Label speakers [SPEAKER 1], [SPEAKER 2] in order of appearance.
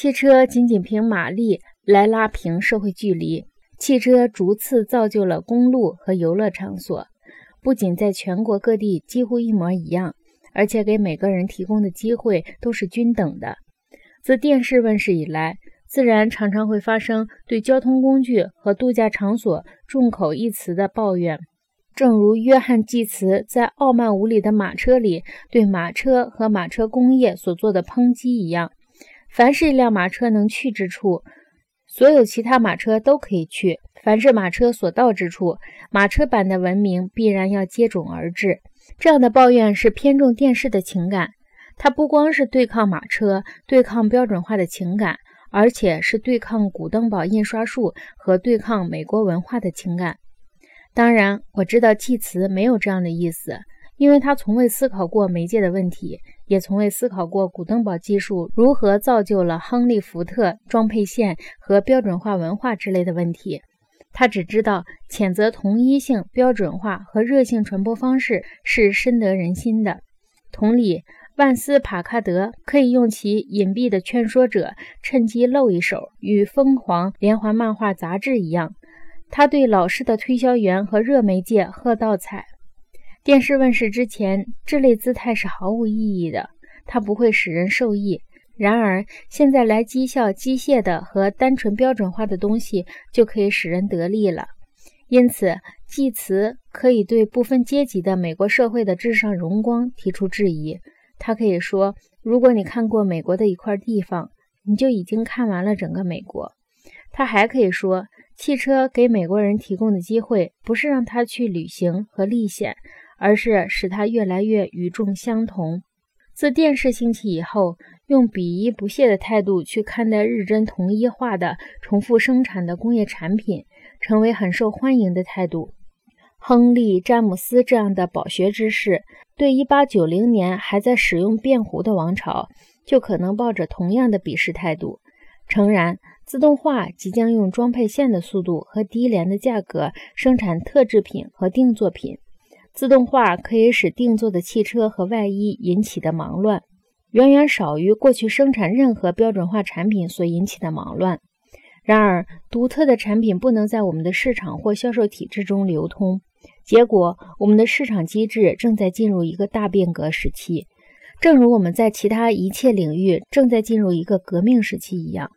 [SPEAKER 1] 汽车仅仅凭马力来拉平社会距离，汽车逐次造就了公路和游乐场所，不仅在全国各地几乎一模一样，而且给每个人提供的机会都是均等的。自电视问世以来，自然常常会发生对交通工具和度假场所众口一词的抱怨。正如约翰·济慈在《傲慢无礼的马车》里对马车和马车工业所做的抨击一样，凡是一辆马车能去之处，所有其他马车都可以去；凡是马车所到之处，马车版的文明必然要接踵而至。这样的抱怨是偏重电视的情感，它不光是对抗马车、对抗标准化的情感，而且是对抗古登堡印刷术和对抗美国文化的情感。当然，我知道济慈没有这样的意思，因为他从未思考过媒介的问题，也从未思考过古登堡技术如何造就了亨利·福特装配线和标准化文化之类的问题。他只知道谴责同一性、标准化和热性传播方式是深得人心的。同理，万斯·帕卡德可以用其隐蔽的劝说者趁机露一手，与疯狂连环漫画杂志一样。他对老式的推销员和热媒介喝倒彩。电视问世之前，这类姿态是毫无意义的，它不会使人受益。然而，现在来讥笑机械的和单纯标准化的东西，就可以使人得利了。因此，济慈可以对不分阶级的美国社会的至上荣光提出质疑。他可以说：“如果你看过美国的一块地方，你就已经看完了整个美国。”他还可以说。汽车给美国人提供的机会，不是让他去旅行和历险，而是使它越来越与众相同。自电视兴起以后，用鄙夷不屑的态度去看待日臻同一化的重复生产的工业产品，成为很受欢迎的态度。亨利·詹姆斯这样的饱学之士，对1890年还在使用便壶的王朝，就可能抱着同样的鄙视态度。诚然。自动化即将用装配线的速度和低廉的价格生产特制品和定作品。自动化可以使定做的汽车和外衣引起的忙乱，远远少于过去生产任何标准化产品所引起的忙乱。然而，独特的产品不能在我们的市场或销售体制中流通，结果，我们的市场机制正在进入一个大变革时期，正如我们在其他一切领域正在进入一个革命时期一样。